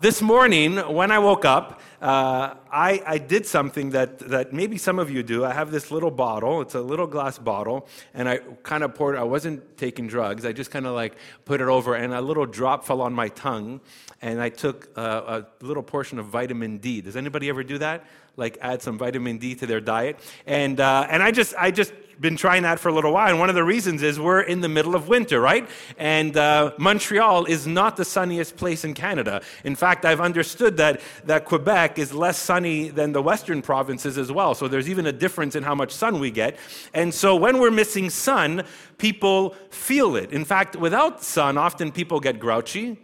This morning, when I woke up, uh, I, I, did something that, that maybe some of you do. I have this little bottle, it's a little glass bottle, and I kind of poured I wasn't taking drugs, I just kind of like put it over, and a little drop fell on my tongue, and I took uh, a little portion of vitamin D. Does anybody ever do that? Like add some vitamin D to their diet? And, uh, and I just, I just been trying that for a little while. And one of the reasons is we're in the middle of winter, right? And uh, Montreal is not the sunniest place in Canada. In fact, I've understood that, that Quebec is less sunny than the western provinces as well. So there's even a difference in how much sun we get. And so when we're missing sun, people feel it. In fact, without sun, often people get grouchy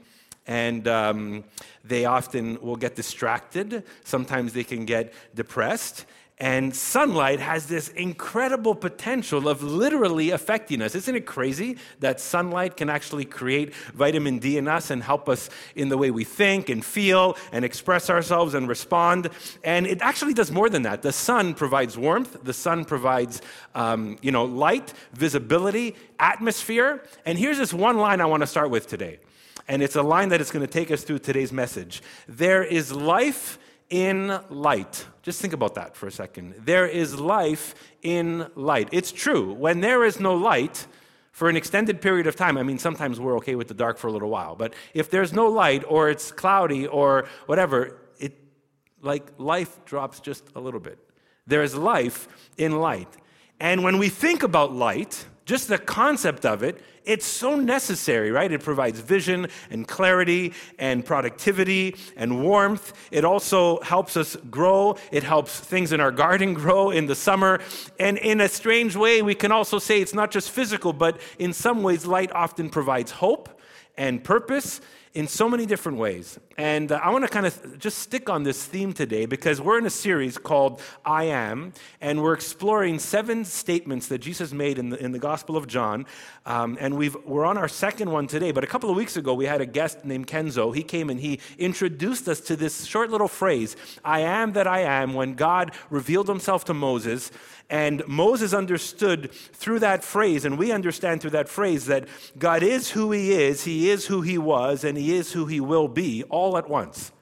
and um, they often will get distracted. Sometimes they can get depressed. And sunlight has this incredible potential of literally affecting us. Isn't it crazy that sunlight can actually create vitamin D in us and help us in the way we think and feel and express ourselves and respond? And it actually does more than that. The sun provides warmth, the sun provides um, you know, light, visibility, atmosphere. And here's this one line I want to start with today. And it's a line that is going to take us through today's message. There is life in light. Just think about that for a second. There is life in light. It's true. When there is no light, for an extended period of time, I mean, sometimes we're okay with the dark for a little while, but if there's no light or it's cloudy or whatever, it like life drops just a little bit. There is life in light. And when we think about light, just the concept of it, it's so necessary, right? It provides vision and clarity and productivity and warmth. It also helps us grow. It helps things in our garden grow in the summer. And in a strange way, we can also say it's not just physical, but in some ways, light often provides hope and purpose in so many different ways. And uh, I want to kind of just stick on this theme today because we're in a series called I Am, and we're exploring seven statements that Jesus made in the, in the Gospel of John. Um, and we've, we're on our second one today. But a couple of weeks ago, we had a guest named Kenzo. He came and he introduced us to this short little phrase I am that I am, when God revealed himself to Moses. And Moses understood through that phrase, and we understand through that phrase, that God is who he is, he is who he was, and he is who he will be all at once.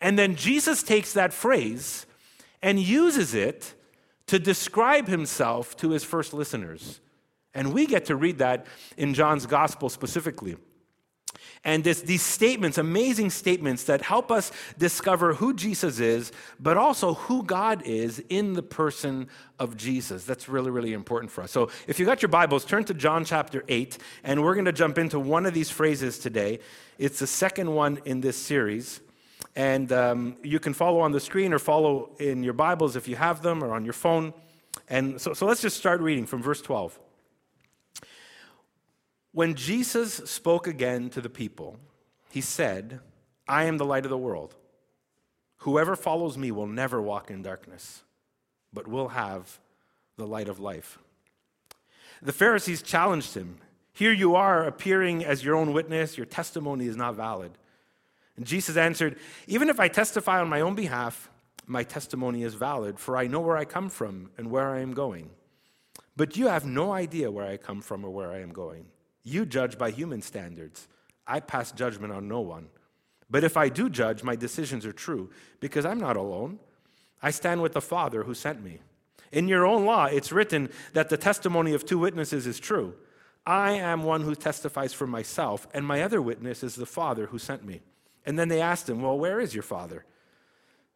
And then Jesus takes that phrase and uses it to describe himself to his first listeners. And we get to read that in John's gospel specifically. And this, these statements, amazing statements that help us discover who Jesus is, but also who God is in the person of Jesus. That's really, really important for us. So if you got your Bibles, turn to John chapter 8, and we're going to jump into one of these phrases today. It's the second one in this series. And um, you can follow on the screen or follow in your Bibles if you have them or on your phone. And so, so let's just start reading from verse 12. When Jesus spoke again to the people, he said, I am the light of the world. Whoever follows me will never walk in darkness, but will have the light of life. The Pharisees challenged him. Here you are appearing as your own witness, your testimony is not valid. And Jesus answered, Even if I testify on my own behalf, my testimony is valid, for I know where I come from and where I am going. But you have no idea where I come from or where I am going. You judge by human standards. I pass judgment on no one. But if I do judge, my decisions are true, because I'm not alone. I stand with the Father who sent me. In your own law, it's written that the testimony of two witnesses is true. I am one who testifies for myself, and my other witness is the Father who sent me. And then they asked him, Well, where is your Father?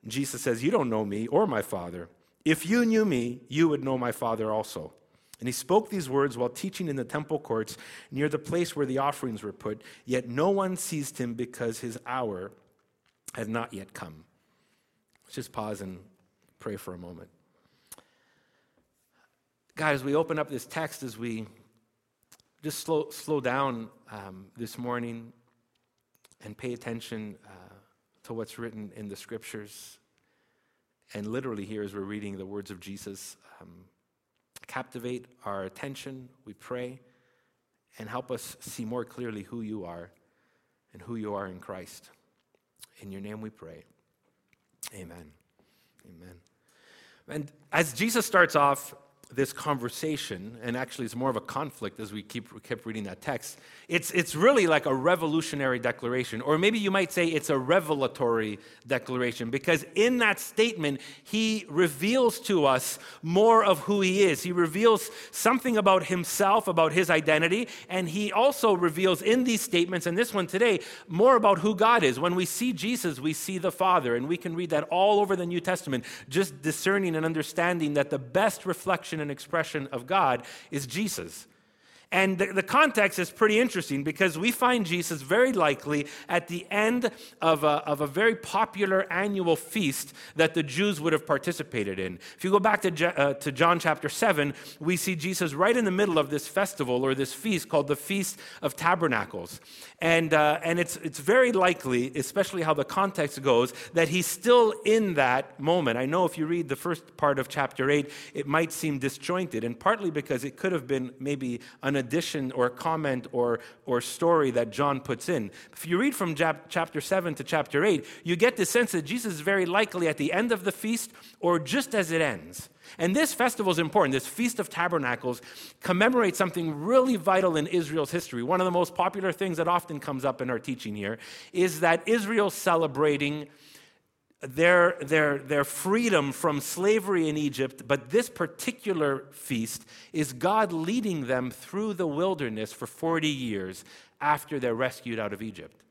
Jesus says, You don't know me or my Father. If you knew me, you would know my Father also. And he spoke these words while teaching in the temple courts near the place where the offerings were put, yet no one seized him because his hour had not yet come. Let's just pause and pray for a moment. Guys, as we open up this text as we just slow, slow down um, this morning and pay attention uh, to what's written in the scriptures. And literally, here as we're reading the words of Jesus, um, captivate our attention, we pray, and help us see more clearly who you are and who you are in Christ. In your name we pray. Amen. Amen. And as Jesus starts off this conversation, and actually it's more of a conflict as we keep kept reading that text. It's it's really like a revolutionary declaration, or maybe you might say it's a revelatory declaration, because in that statement he reveals to us more of who he is. He reveals something about himself, about his identity, and he also reveals in these statements, and this one today, more about who God is. When we see Jesus, we see the Father, and we can read that all over the New Testament, just discerning and understanding that the best reflection and expression of God is Jesus. And the, the, context is pretty interesting because we find Jesus very likely at the end of a, of a very popular annual feast that the Jews would have participated in. If you go back to, uh, to John chapter 7, we see Jesus right in the middle of this festival or this feast called the Feast of Tabernacles. And, uh, and it's, it's very likely, especially how the context goes, that he's still in that moment. I know if you read the first part of chapter 8, it might seem disjointed, and partly because it could have been maybe an addition or a comment or, or story that John puts in. If you read from chapter 7 to chapter 8, you get the sense that Jesus is very likely at the end of the feast or just as it ends. And this festival is important. This Feast of Tabernacles commemorates something really vital in Israel's history. One of the most popular things that often comes up in our teaching here is that Israel's celebrating their, their, their freedom from slavery in Egypt, but this particular feast is God leading them through the wilderness for 40 years after they're rescued out of Egypt.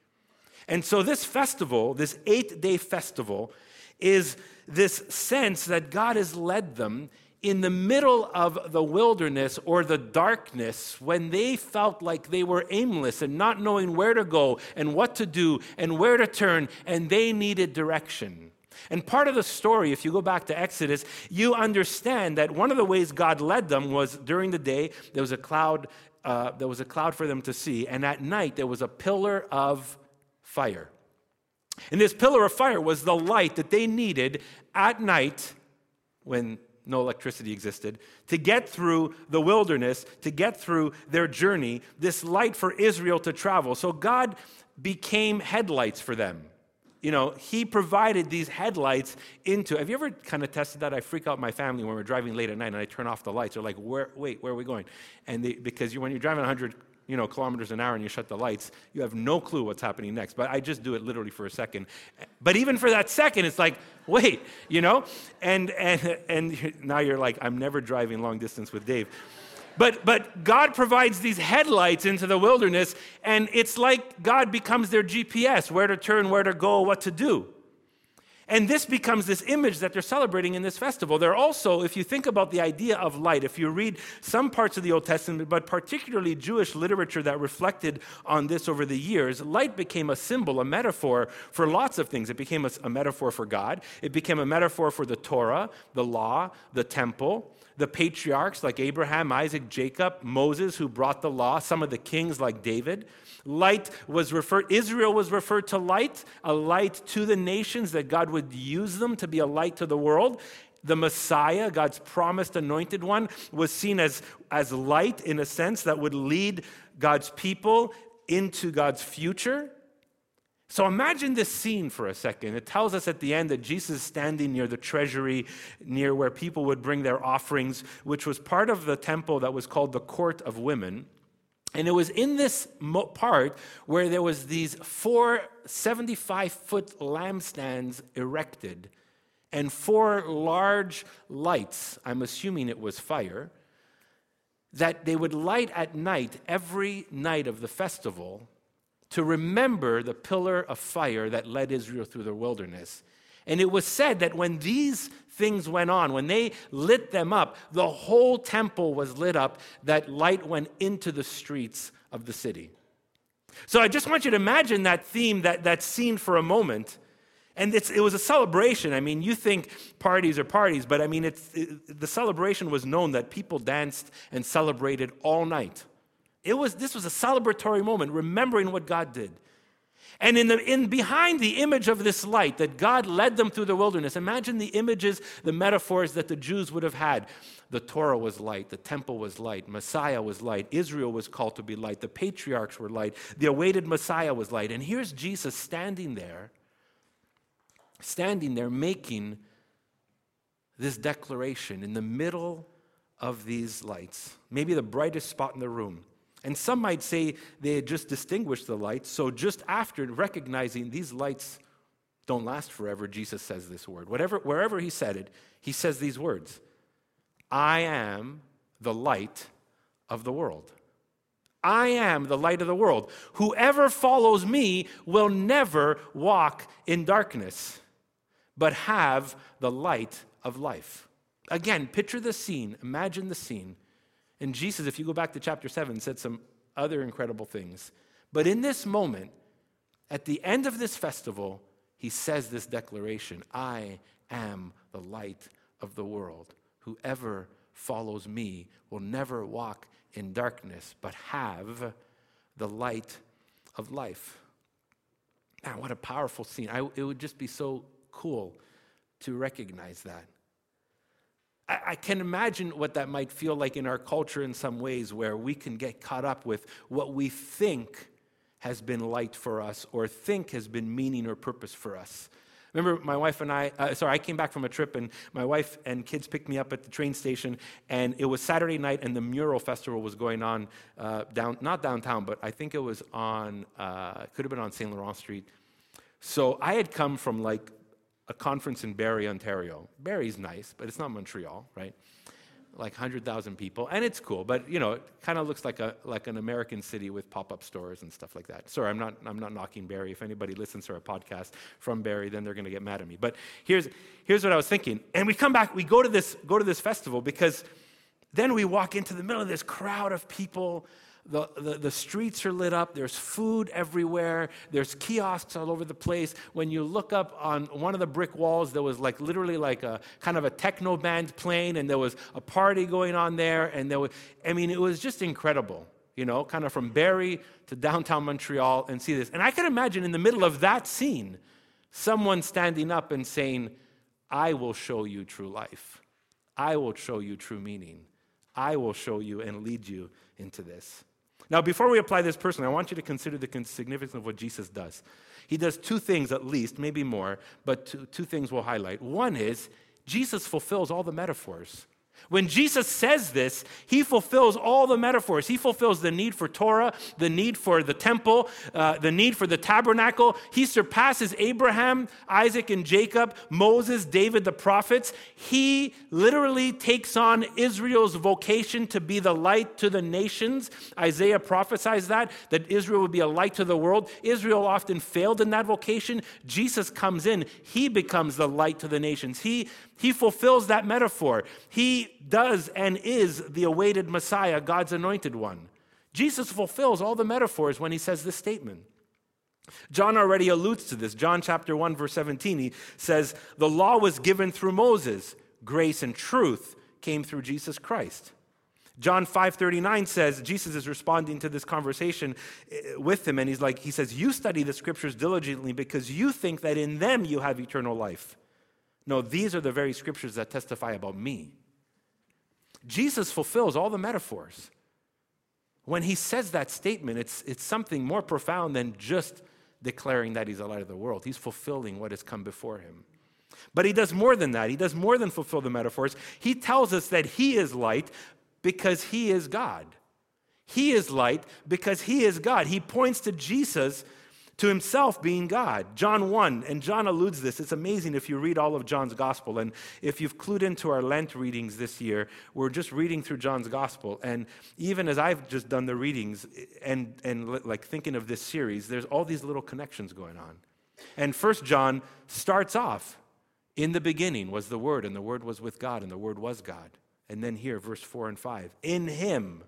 And so, this festival, this eight day festival, is this sense that God has led them in the middle of the wilderness or the darkness when they felt like they were aimless and not knowing where to go and what to do and where to turn, and they needed direction. And part of the story, if you go back to Exodus, you understand that one of the ways God led them was during the day, there was a cloud, uh, there was a cloud for them to see, and at night there was a pillar of fire. And this pillar of fire was the light that they needed at night when no electricity existed, to get through the wilderness, to get through their journey, this light for Israel to travel. So God became headlights for them. You know, He provided these headlights into. Have you ever kind of tested that? I freak out my family when we're driving late at night and I turn off the lights. They're like, where, wait, where are we going? And they, because you, when you're driving 100 you know, kilometers an hour and you shut the lights, you have no clue what's happening next. But I just do it literally for a second. But even for that second, it's like, wait, you know? And, and, and now you're like, I'm never driving long distance with Dave. But, but God provides these headlights into the wilderness, and it's like God becomes their GPS where to turn, where to go, what to do. And this becomes this image that they're celebrating in this festival. They're also, if you think about the idea of light, if you read some parts of the Old Testament, but particularly Jewish literature that reflected on this over the years, light became a symbol, a metaphor for lots of things. It became a, a metaphor for God, it became a metaphor for the Torah, the law, the temple the patriarchs like Abraham, Isaac, Jacob, Moses, who brought the law, some of the kings like David. Light was referred, Israel was referred to light, a light to the nations, that God would use them to be a light to the world. The Messiah, God's promised anointed one, was seen as, as light in a sense that would lead God's people into God's future. So imagine this scene for a second. It tells us at the end that Jesus is standing near the treasury, near where people would bring their offerings, which was part of the temple that was called the court of women. And it was in this part where there was these four 75 foot lampstands erected and four large lights, I'm assuming it was fire, that they would light at night every night of the festival to remember the pillar of fire that led Israel through the wilderness. And it was said that when these things went on, when they lit them up, the whole temple was lit up, that light went into the streets of the city. So I just want you to imagine that theme, that, that scene for a moment. And it was a celebration. I mean, you think parties are parties, but I mean, it's, it, the celebration was known that people danced and celebrated all night. It was, this was a celebratory moment, remembering what God did. And in, the, in behind the image of this light that God led them through the wilderness, imagine the images, the metaphors that the Jews would have had. The Torah was light, the temple was light, Messiah was light, Israel was called to be light, the patriarchs were light, the awaited Messiah was light. And here's Jesus standing there, standing there making this declaration in the middle of these lights, maybe the brightest spot in the room. And some might say they had just distinguished the lights. So, just after recognizing these lights don't last forever, Jesus says this word. Whatever, wherever he said it, he says these words I am the light of the world. I am the light of the world. Whoever follows me will never walk in darkness, but have the light of life. Again, picture the scene, imagine the scene. And Jesus, if you go back to chapter 7, said some other incredible things. But in this moment, at the end of this festival, he says this declaration I am the light of the world. Whoever follows me will never walk in darkness, but have the light of life. Man, what a powerful scene. I, it would just be so cool to recognize that. I, can imagine what that might feel like in our culture in some ways, where we can get caught up with what we think has been light for us or think has been meaning or purpose for us. Remember, my wife and I, uh, sorry, I came back from a trip and my wife and kids picked me up at the train station and it was Saturday night and the mural festival was going on uh, down, not downtown, but I think it was on, uh, could have been on St. Laurent Street. So I had come from like a conference in Barrie, Ontario. Barrie's nice, but it's not Montreal, right? like 100,000 people, and it's cool, but you know, it kind of looks like a like an American city with pop-up stores and stuff like that. Sorry, I'm not I'm not knocking Barrie. If anybody listens to our podcast from Barrie, then they're going to get mad at me. But here's here's what I was thinking, and we come back, we go to this go to this festival because then we walk into the middle of this crowd of people the, the, the, streets are lit up. There's food everywhere. There's kiosks all over the place. When you look up on one of the brick walls, there was like literally like a kind of a techno band playing, and there was a party going on there. And there was, I mean, it was just incredible, you know, kind of from Barrie to downtown Montreal and see this. And I can imagine in the middle of that scene, someone standing up and saying, I will show you true life. I will show you true meaning. I will show you and lead you into this. Now, before we apply this personally, I want you to consider the significance of what Jesus does. He does two things at least, maybe more, but two, two things we'll highlight. One is Jesus fulfills all the metaphors when Jesus says this, he fulfills all the metaphors. He fulfills the need for Torah, the need for the temple, uh, the need for the tabernacle. He surpasses Abraham, Isaac, and Jacob, Moses, David, the prophets. He literally takes on Israel's vocation to be the light to the nations. Isaiah prophesies that, that Israel would be a light to the world. Israel often failed in that vocation. Jesus comes in, he becomes the light to the nations. He he fulfills that metaphor. He does and is the awaited Messiah, God's anointed one. Jesus fulfills all the metaphors when he says this statement. John already alludes to this. John chapter 1 verse 17 he says, "The law was given through Moses, grace and truth came through Jesus Christ." John 5:39 says Jesus is responding to this conversation eh, with him and he's like he says, "You study the scriptures diligently because you think that in them you have eternal life." No, these are the very scriptures that testify about me. Jesus fulfills all the metaphors. When he says that statement, it's, it's something more profound than just declaring that he's the light of the world. He's fulfilling what has come before him. But he does more than that. He does more than fulfill the metaphors. He tells us that he is light because he is God. He is light because he is God. He points to Jesus to himself being God. John 1, and John alludes this. It's amazing if you read all of John's gospel. And if you've clued into our Lent readings this year, we're just reading through John's gospel. And even as I've just done the readings and, and like thinking of this series, there's all these little connections going on. And first John starts off in the beginning was the Word, and the Word was with God, and the Word was God. And then here, verse 4 and 5, in him,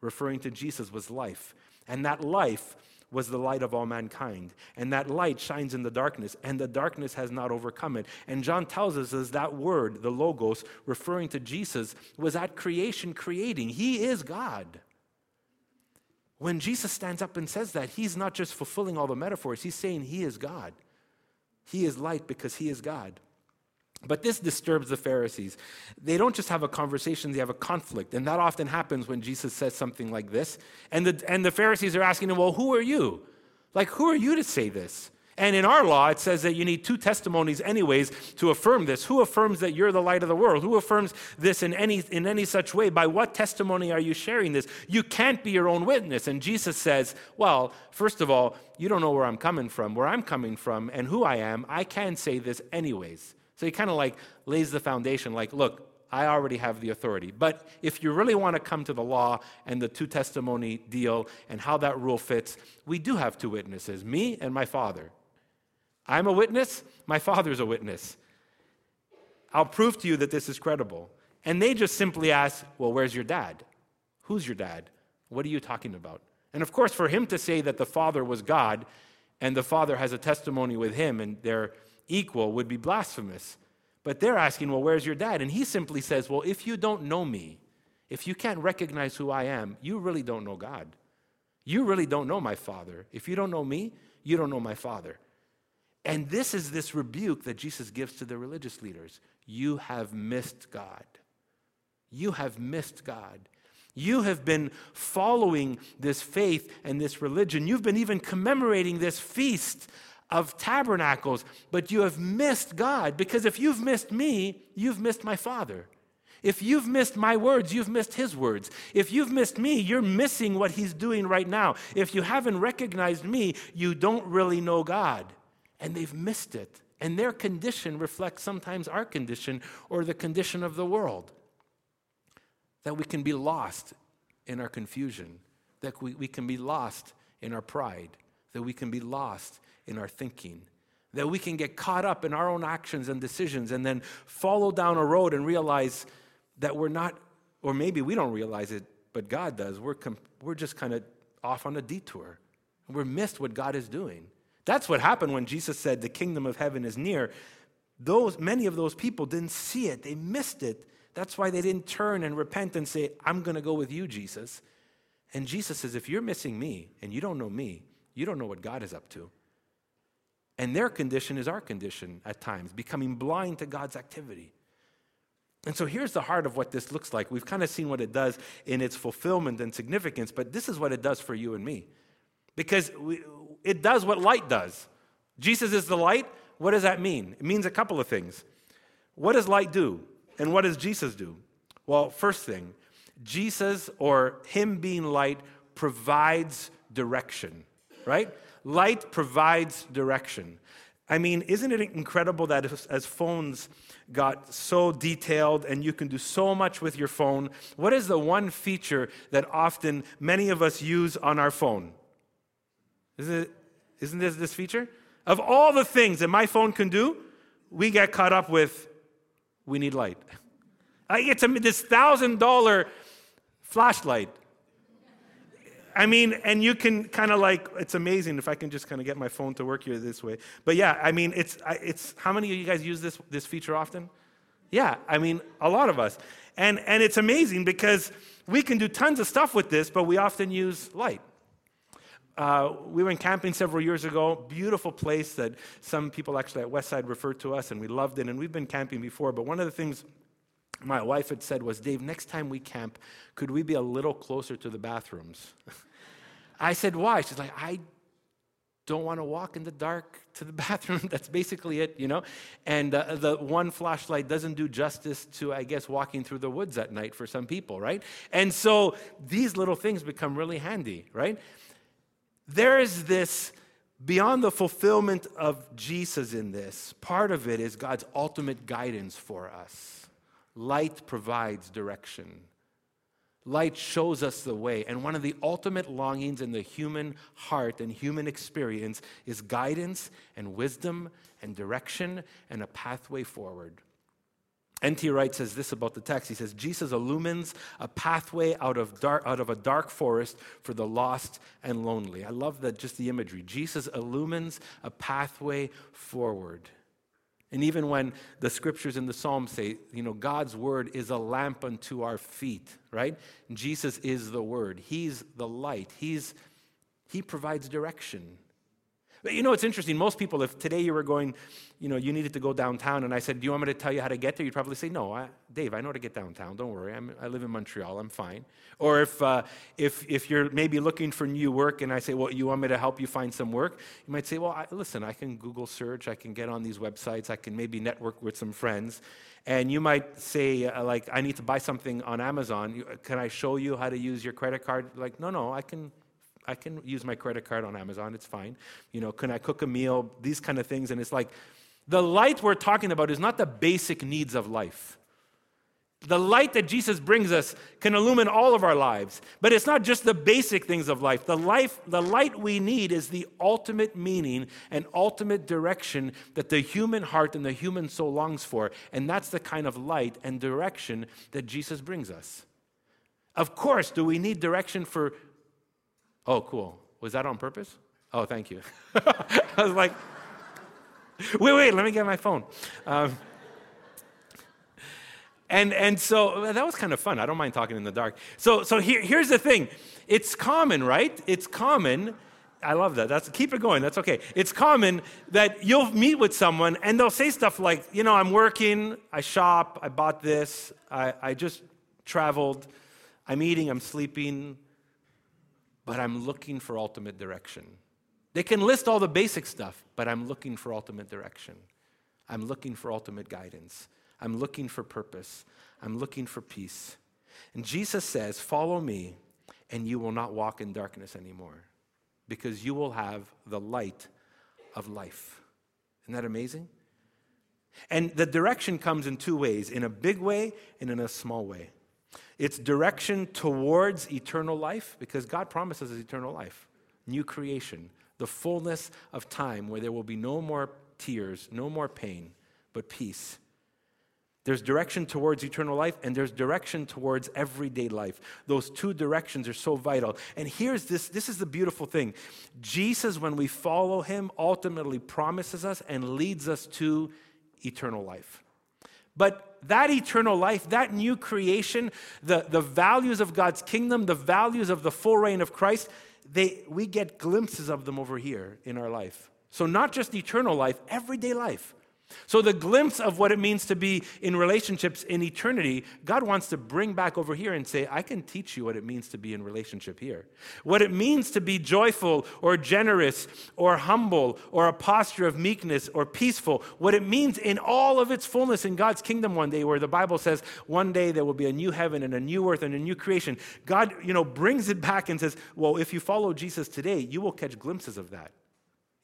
referring to Jesus, was life. And that life was the light of all mankind. And that light shines in the darkness, and the darkness has not overcome it. And John tells us as that word, the Logos, referring to Jesus, was at creation creating. He is God. When Jesus stands up and says that, he's not just fulfilling all the metaphors, he's saying he is God. He is light because he is God. But this disturbs the Pharisees. They don't just have a conversation, they have a conflict. And that often happens when Jesus says something like this. And the, and the Pharisees are asking him, Well, who are you? Like, who are you to say this? And in our law, it says that you need two testimonies, anyways, to affirm this. Who affirms that you're the light of the world? Who affirms this in any, in any such way? By what testimony are you sharing this? You can't be your own witness. And Jesus says, Well, first of all, you don't know where I'm coming from, where I'm coming from, and who I am. I can say this anyways. So he kind of like lays the foundation, like, Look, I already have the authority. But if you really want to come to the law and the two testimony deal and how that rule fits, we do have two witnesses me and my father. I'm a witness, my father's a witness. I'll prove to you that this is credible. And they just simply ask, Well, where's your dad? Who's your dad? What are you talking about? And of course, for him to say that the father was God and the father has a testimony with him and they're equal would be blasphemous. But they're asking, Well, where's your dad? And he simply says, Well, if you don't know me, if you can't recognize who I am, you really don't know God. You really don't know my father. If you don't know me, you don't know my father. And this is this rebuke that Jesus gives to the religious leaders. You have missed God. You have missed God. You have been following this faith and this religion. You've been even commemorating this feast of tabernacles, but you have missed God because if you've missed me, you've missed my Father. If you've missed my words, you've missed his words. If you've missed me, you're missing what he's doing right now. If you haven't recognized me, you don't really know God and they've missed it. And their condition reflects sometimes our condition or the condition of the world. That we can be lost in our confusion, that we, we can be lost in our pride, that we can be lost in our thinking, that we can get caught up in our own actions and decisions and then follow down a road and realize that we're not, or maybe we don't realize it, but God does. We're, com- we're just kind of off on a detour. We're missed what God is doing. That's what happened when Jesus said the kingdom of heaven is near. Those, many of those people didn't see it, they missed it. That's why they didn't turn and repent and say, I'm going to go with you, Jesus. And Jesus says, if you're missing me and you don't know me, you don't know what God is up to. And their condition is our condition at times, becoming blind to God's activity. And so here's the heart of what this looks like. We've kind of seen what it does in its fulfillment and significance, but this is what it does for you and me. Because we, it does what light does. Jesus is the light. What does that mean? It means a couple of things. What does light do? And what does Jesus do? Well, first thing, Jesus or Him being light provides direction, right? Light provides direction. I mean, isn't it incredible that as phones got so detailed and you can do so much with your phone, what is the one feature that often many of us use on our phone? Isn't, it, isn't this this feature? Of all the things that my phone can do, we get caught up with we need light. I get to this thousand dollar flashlight. I mean, and you can kind of like, it's amazing if I can just kind of get my phone to work here this way. But yeah, I mean, it's, it's how many of you guys use this, this feature often? Yeah, I mean, a lot of us. And, and it's amazing because we can do tons of stuff with this, but we often use light. Uh, we went camping several years ago. Beautiful place that some people actually at Westside referred to us, and we loved it. And we've been camping before, but one of the things my wife had said was, Dave, next time we camp, could we be a little closer to the bathrooms? I said, why? She's like, I don't want to walk in the dark to the bathroom. That's basically it, you know? And uh, the one flashlight doesn't do justice to, I guess, walking through the woods at night for some people, right? And so these little things become really handy, right? There is this, beyond the fulfillment of Jesus in this, part of it is God's ultimate guidance for us. Light provides direction. Light shows us the way. And one of the ultimate longings in the human heart and human experience is guidance and wisdom and direction and a pathway forward. N.T. Wright says this about the text. He says, Jesus illumines a pathway out of, dark, out of a dark forest for the lost and lonely. I love that, just the imagery. Jesus illumines a pathway forward. And even when the scriptures in the Psalms say, you know, God's word is a lamp unto our feet, right? Jesus is the word. He's the light. He's, he provides direction. But you know, it's interesting. Most people, if today you were going, you know, you needed to go downtown, and I said, Do you want me to tell you how to get there? You'd probably say, No, I, Dave, I know how to get downtown. Don't worry. I'm, i live in Montreal. I'm fine. Or if, uh, if, if you're maybe looking for new work, and I say, Well, you want me to help you find some work? You might say, Well, I, listen, I can Google search, I can get on these websites, I can maybe network with some friends. And you might say, uh, like, I need to buy something on Amazon. Can I show you how to use your credit card? Like, no, no, I can I can use my credit card on Amazon, it's fine. You know, can I cook a meal? These kind of things. And it's like the light we're talking about is not the basic needs of life. The light that Jesus brings us can illumine all of our lives, but it's not just the basic things of life. The life, the light we need is the ultimate meaning and ultimate direction that the human heart and the human soul longs for, and that's the kind of light and direction that Jesus brings us. Of course, do we need direction for Oh, cool. Was that on purpose? Oh, thank you. I was like, wait, wait, let me get my phone. Um, and, and so that was kind of fun. I don't mind talking in the dark. So, so here, here's the thing it's common, right? It's common. I love that. That's, keep it going. That's okay. It's common that you'll meet with someone and they'll say stuff like, you know, I'm working, I shop, I bought this, I, I just traveled, I'm eating, I'm sleeping, but I'm looking for ultimate direction. They can list all the basic stuff, but I'm looking for ultimate direction. I'm looking for ultimate guidance. I'm looking for purpose. I'm looking for peace. And Jesus says, Follow me, and you will not walk in darkness anymore, because you will have the light of life. Isn't that amazing? And the direction comes in two ways in a big way and in a small way. It's direction towards eternal life because God promises us eternal life, new creation, the fullness of time where there will be no more tears, no more pain, but peace. There's direction towards eternal life and there's direction towards everyday life. Those two directions are so vital. And here's this this is the beautiful thing. Jesus, when we follow him, ultimately promises us and leads us to eternal life. But that eternal life, that new creation, the, the values of God's kingdom, the values of the full reign of Christ, they, we get glimpses of them over here in our life. So, not just eternal life, everyday life. So, the glimpse of what it means to be in relationships in eternity, God wants to bring back over here and say, I can teach you what it means to be in relationship here. What it means to be joyful or generous or humble or a posture of meekness or peaceful. What it means in all of its fullness in God's kingdom one day, where the Bible says one day there will be a new heaven and a new earth and a new creation. God, you know, brings it back and says, Well, if you follow Jesus today, you will catch glimpses of that.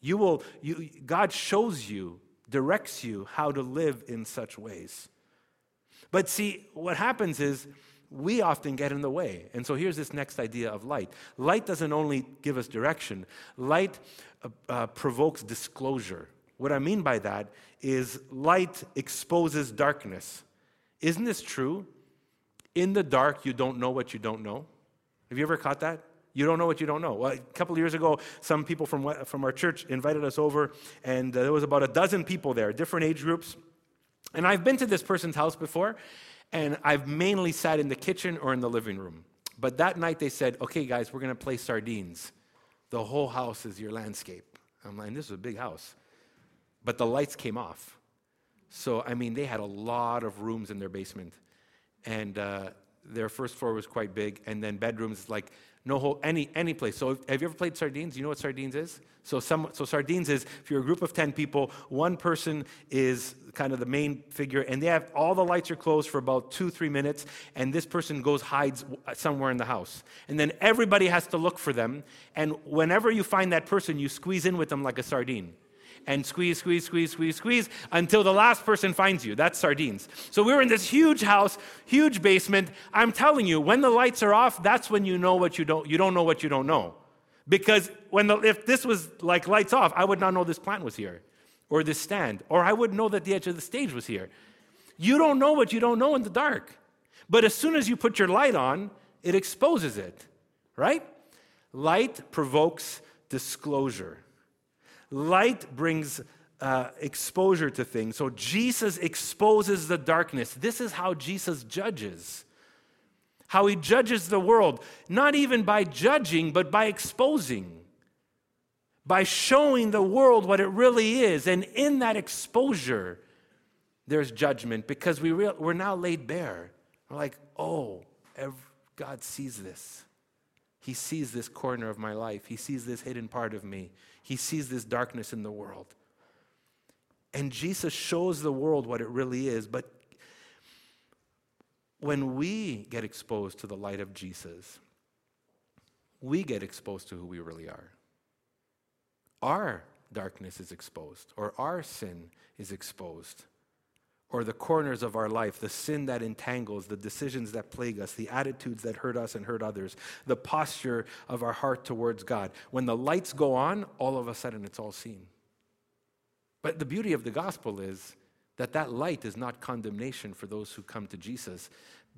You will, you, God shows you directs you how to live in such ways. But see, what happens is we often get in the way. And so here's this next idea of light light doesn't only give us direction, light uh, uh, provokes disclosure. What I mean by that is light exposes darkness. Isn't this true? In the dark, you don't know what you don't know. Have you ever caught that? You don't know what you don't know. Well, a couple years ago, some people from, from our church invited us over, and uh, there was about a dozen people there, different age groups. And I've been to this person's house before, and I've mainly sat in the kitchen or in the living room. But that night they said, okay, guys, we're going to play sardines. The whole house is your landscape. I'm like, this is a big house. But the lights came off. So, I mean, they had a lot of rooms in their basement. And uh, their first floor was quite big. And then bedrooms, like no whole any any place. So have you ever played sardines? You know what sardines is? So some so sardines is if you're a group of 10 people, one person is kind of the main figure and they have all the lights are closed for about 2-3 minutes and this person goes hides somewhere in the house. And then everybody has to look for them and whenever you find that person you squeeze in with them like a sardine and squeeze, squeeze, squeeze, squeeze, squeeze until the last person finds you. That's sardines. So we were in this huge house, huge basement. I'm telling you, when the lights are off, that's when you know what you don't you don't know what you don't know. Because when the, if this was like lights off, I would not know this plant was here or this stand, or I wouldn't know that the edge of the stage was here. You don't know what you don't know in the dark. But as soon as you put your light on, it exposes it, right? Light provokes disclosure. Light brings uh, exposure to things. So Jesus exposes the darkness. This is how Jesus judges. How he judges the world, not even by judging, but by exposing. by showing the world what it really is. And in that exposure, there's judgment because we real, we're now laid bare. We're like, oh, every, God sees this. He sees this corner of my life. He sees this hidden part of me. He sees this darkness in the world. And Jesus shows the world what it really is. But when we get exposed to the light of Jesus, we get exposed to who we really are. Our darkness is exposed, or our sin is exposed or the corners of our life, the sin that entangles, the decisions that plague us, the attitudes that hurt us and hurt others, the posture of our heart towards God. When the lights go on, all of a sudden it's all seen. But the beauty of the gospel is that that light is not condemnation for those who come to Jesus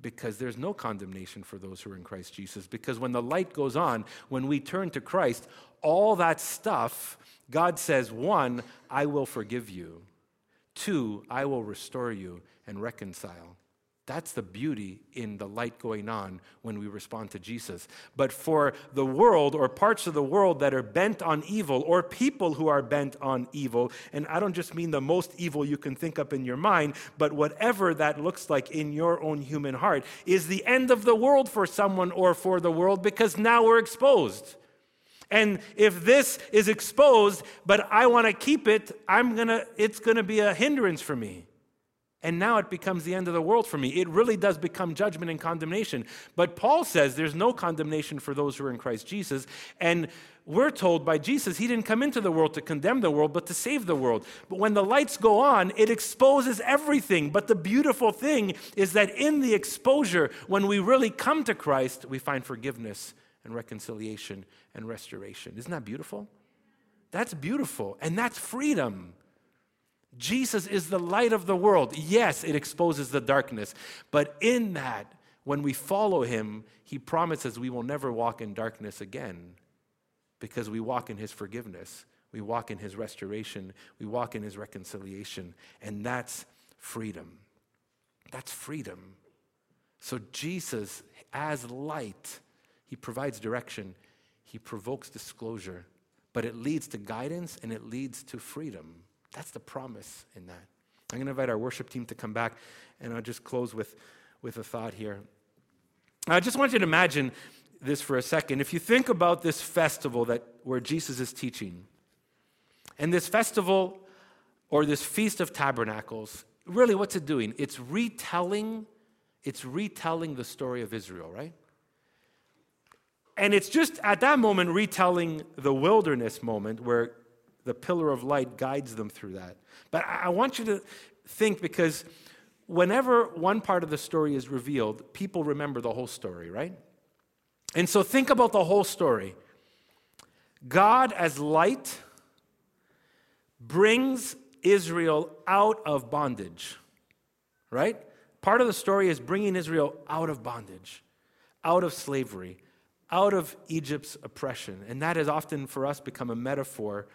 because there's no condemnation for those who are in Christ Jesus. Because when the light goes on, when we turn to Christ, all that stuff, God says, one, I will forgive you. Two, I will restore you and reconcile. That's the beauty in the light going on when we respond to Jesus. But for the world or parts of the world that are bent on evil or people who are bent on evil, and I don't just mean the most evil you can think up in your mind, but whatever that looks like in your own human heart, is the end of the world for someone or for the world because now we're exposed. And if this is exposed, but I want to keep it, I'm gonna, it's going to be a hindrance for me. And now it becomes the end of the world for me. It really does become judgment and condemnation. But Paul says there's no condemnation for those who are in Christ Jesus. And we're told by Jesus he didn't come into the world to condemn the world, but to save the world. But when the lights go on, it exposes everything. But the beautiful thing is that in the exposure, when we really come to Christ, we find forgiveness and reconciliation and restoration. Isn't that beautiful? That's beautiful, and that's freedom. Jesus is the light of the world. Yes, it exposes the darkness, but in that, when we follow him, he promises we will never walk in darkness again because we walk in his forgiveness, we walk in his restoration, we walk in his reconciliation, and that's freedom. That's freedom. So, Jesus, as light, he provides direction, He provokes disclosure, but it leads to guidance and it leads to freedom. That's the promise in that. I'm going to invite our worship team to come back, and I'll just close with, with a thought here. I just want you to imagine this for a second. If you think about this festival that where Jesus is teaching, and this festival or this feast of tabernacles, really what's it doing? It's retelling, it's retelling the story of Israel, right? And it's just at that moment retelling the wilderness moment where the pillar of light guides them through that. But I want you to think because whenever one part of the story is revealed, people remember the whole story, right? And so think about the whole story. God, as light, brings Israel out of bondage, right? Part of the story is bringing Israel out of bondage, out of slavery, out of Egypt's oppression. And that has often for us become a metaphor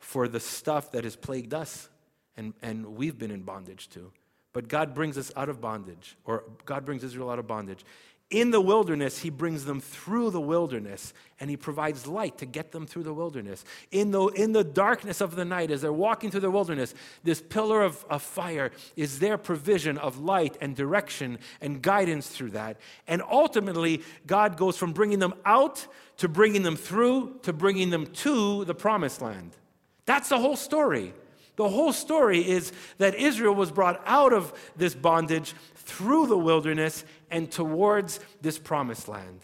for the stuff that has plagued us and, and we've been in bondage to. But God brings us out of bondage, or God brings Israel out of bondage. In the wilderness, he brings them through the wilderness and he provides light to get them through the wilderness. In the, in the darkness of the night, as they're walking through the wilderness, this pillar of, of fire is their provision of light and direction and guidance through that. And ultimately, God goes from bringing them out to bringing them through to bringing them to the promised land. That's the whole story. The whole story is that Israel was brought out of this bondage through the wilderness and towards this promised land.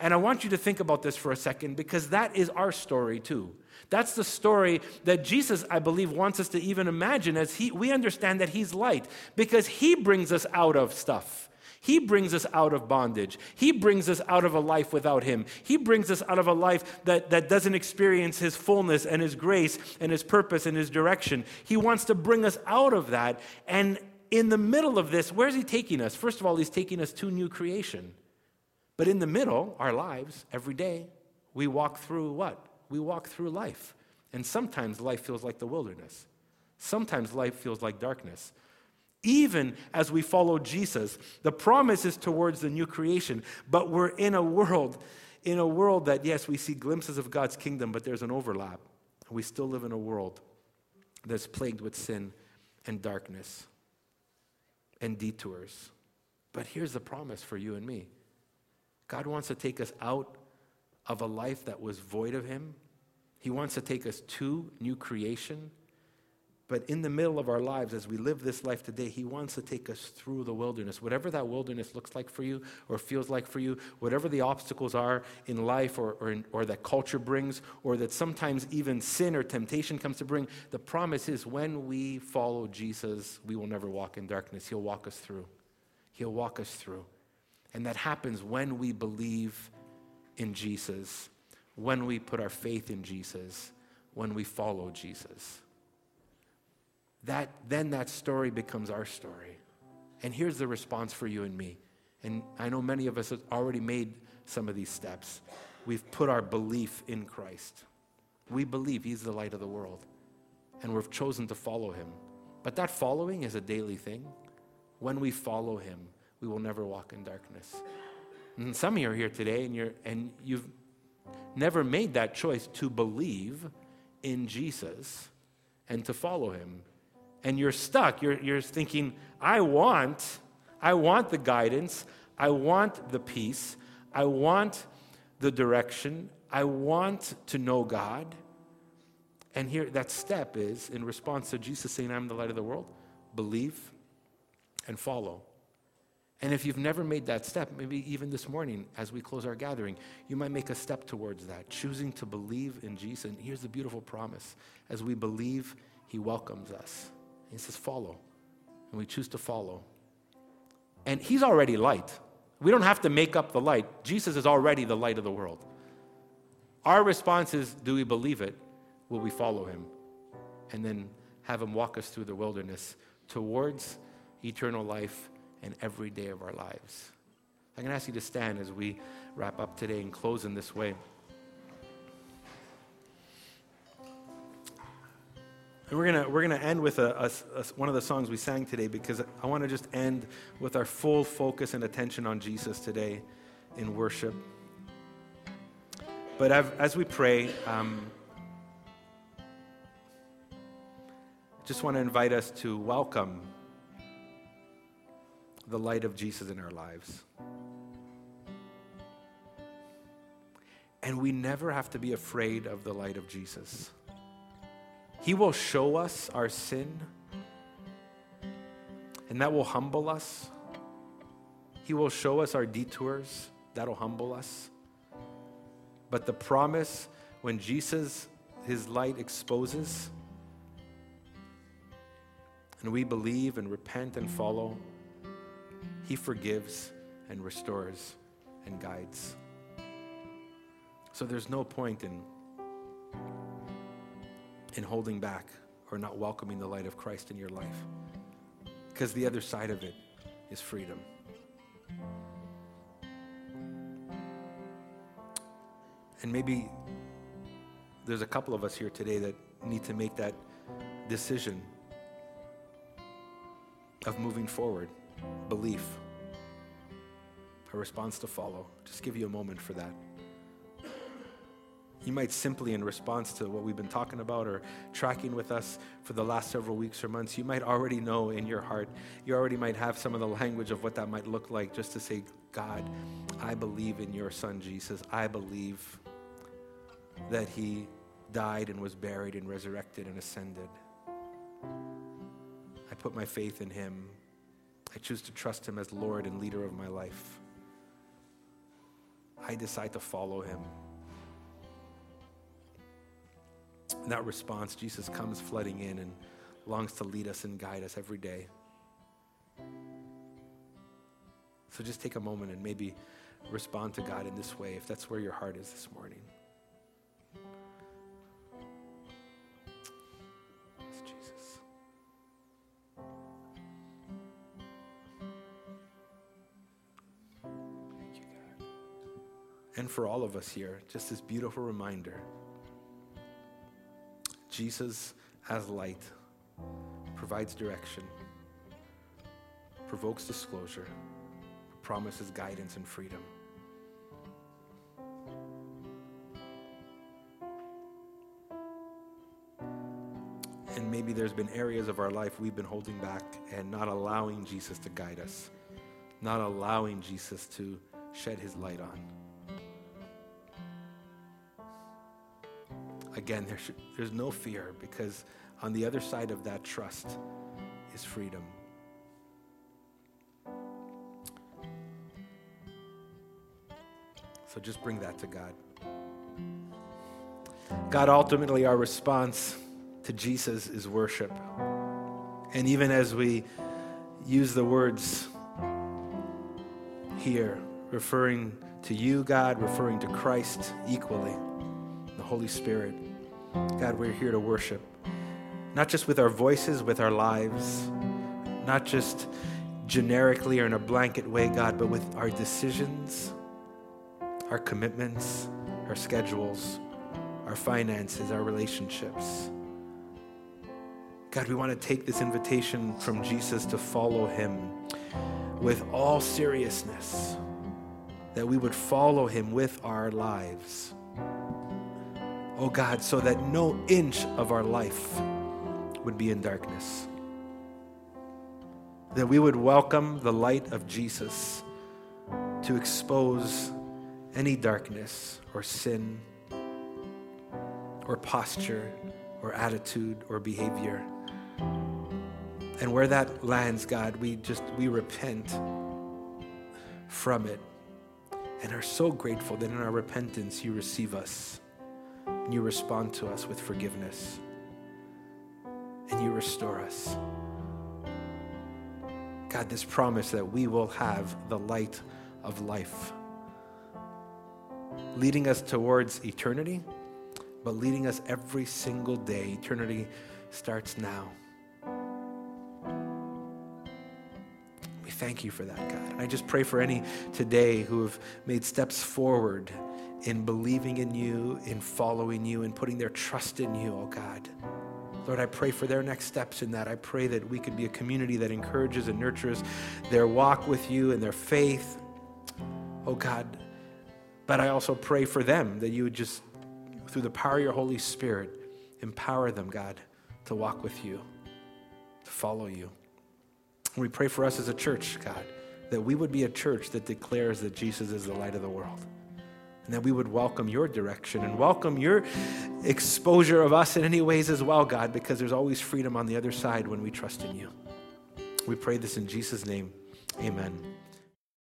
And I want you to think about this for a second because that is our story too. That's the story that Jesus, I believe, wants us to even imagine as he, we understand that He's light because He brings us out of stuff. He brings us out of bondage. He brings us out of a life without Him. He brings us out of a life that, that doesn't experience His fullness and His grace and His purpose and His direction. He wants to bring us out of that. And in the middle of this, where's He taking us? First of all, He's taking us to new creation. But in the middle, our lives, every day, we walk through what? We walk through life. And sometimes life feels like the wilderness. Sometimes life feels like darkness even as we follow Jesus. The promise is towards the new creation, but we're in a world, in a world that, yes, we see glimpses of God's kingdom, but there's an overlap. We still live in a world that's plagued with sin and darkness and detours. But here's the promise for you and me God wants to take us out of a life that was void of Him, He wants to take us to new creation. But in the middle of our lives, as we live this life today, He wants to take us through the wilderness. Whatever that wilderness looks like for you or feels like for you, whatever the obstacles are in life or, or, in, or that culture brings, or that sometimes even sin or temptation comes to bring, the promise is when we follow Jesus, we will never walk in darkness. He'll walk us through. He'll walk us through. And that happens when we believe in Jesus, when we put our faith in Jesus, when we follow Jesus that, then that story becomes our story. And here's the response for you and me. And I know many of us have already made some of these steps. We've put our belief in Christ. We believe He's the light of the world, and we've chosen to follow Him. But that following is a daily thing. When we follow Him, we will never walk in darkness. And some of you are here today, and, you're, and you've never made that choice to believe in Jesus and to follow Him and you're stuck. You're, you're thinking, I want, I want the guidance, I want the peace, I want the direction, I want to know God. And here, that step is in response to Jesus saying, I'm the light of the world, believe and follow. And if you've never made that step, maybe even this morning as we close our gathering, you might make a step towards that, choosing to believe in Jesus. And here's the beautiful promise as we believe, He welcomes us. He says, Follow. And we choose to follow. And He's already light. We don't have to make up the light. Jesus is already the light of the world. Our response is do we believe it? Will we follow Him? And then have Him walk us through the wilderness towards eternal life and every day of our lives. I'm going to ask you to stand as we wrap up today and close in this way. And we're going we're gonna end with a, a, a, one of the songs we sang today because I want to just end with our full focus and attention on Jesus today in worship. But as we pray, um, I just want to invite us to welcome the light of Jesus in our lives. And we never have to be afraid of the light of Jesus. He will show us our sin, and that will humble us. He will show us our detours, that'll humble us. But the promise, when Jesus, his light exposes, and we believe and repent and follow, he forgives and restores and guides. So there's no point in in holding back or not welcoming the light of Christ in your life. Because the other side of it is freedom. And maybe there's a couple of us here today that need to make that decision of moving forward, belief, a response to follow. Just give you a moment for that. You might simply, in response to what we've been talking about or tracking with us for the last several weeks or months, you might already know in your heart, you already might have some of the language of what that might look like just to say, God, I believe in your son Jesus. I believe that he died and was buried and resurrected and ascended. I put my faith in him. I choose to trust him as Lord and leader of my life. I decide to follow him. In that response, Jesus comes flooding in and longs to lead us and guide us every day. So just take a moment and maybe respond to God in this way if that's where your heart is this morning. And for all of us here, just this beautiful reminder. Jesus as light provides direction, provokes disclosure, promises guidance and freedom. And maybe there's been areas of our life we've been holding back and not allowing Jesus to guide us, not allowing Jesus to shed his light on. Again, there should, there's no fear because on the other side of that trust is freedom. So just bring that to God. God, ultimately, our response to Jesus is worship. And even as we use the words here, referring to you, God, referring to Christ equally, the Holy Spirit, God, we're here to worship. Not just with our voices, with our lives, not just generically or in a blanket way, God, but with our decisions, our commitments, our schedules, our finances, our relationships. God, we want to take this invitation from Jesus to follow him with all seriousness, that we would follow him with our lives. Oh God, so that no inch of our life would be in darkness. That we would welcome the light of Jesus to expose any darkness or sin or posture or attitude or behavior. And where that lands, God, we just we repent from it and are so grateful that in our repentance you receive us and you respond to us with forgiveness and you restore us. God, this promise that we will have the light of life, leading us towards eternity but leading us every single day. Eternity starts now. We thank you for that, God. I just pray for any today who have made steps forward in believing in you, in following you, and putting their trust in you, oh God. Lord, I pray for their next steps in that. I pray that we could be a community that encourages and nurtures their walk with you and their faith, oh God. But I also pray for them that you would just through the power of your Holy Spirit, empower them, God, to walk with you, to follow you. And we pray for us as a church, God, that we would be a church that declares that Jesus is the light of the world. And that we would welcome your direction and welcome your exposure of us in any ways as well, God, because there's always freedom on the other side when we trust in you. We pray this in Jesus' name. Amen.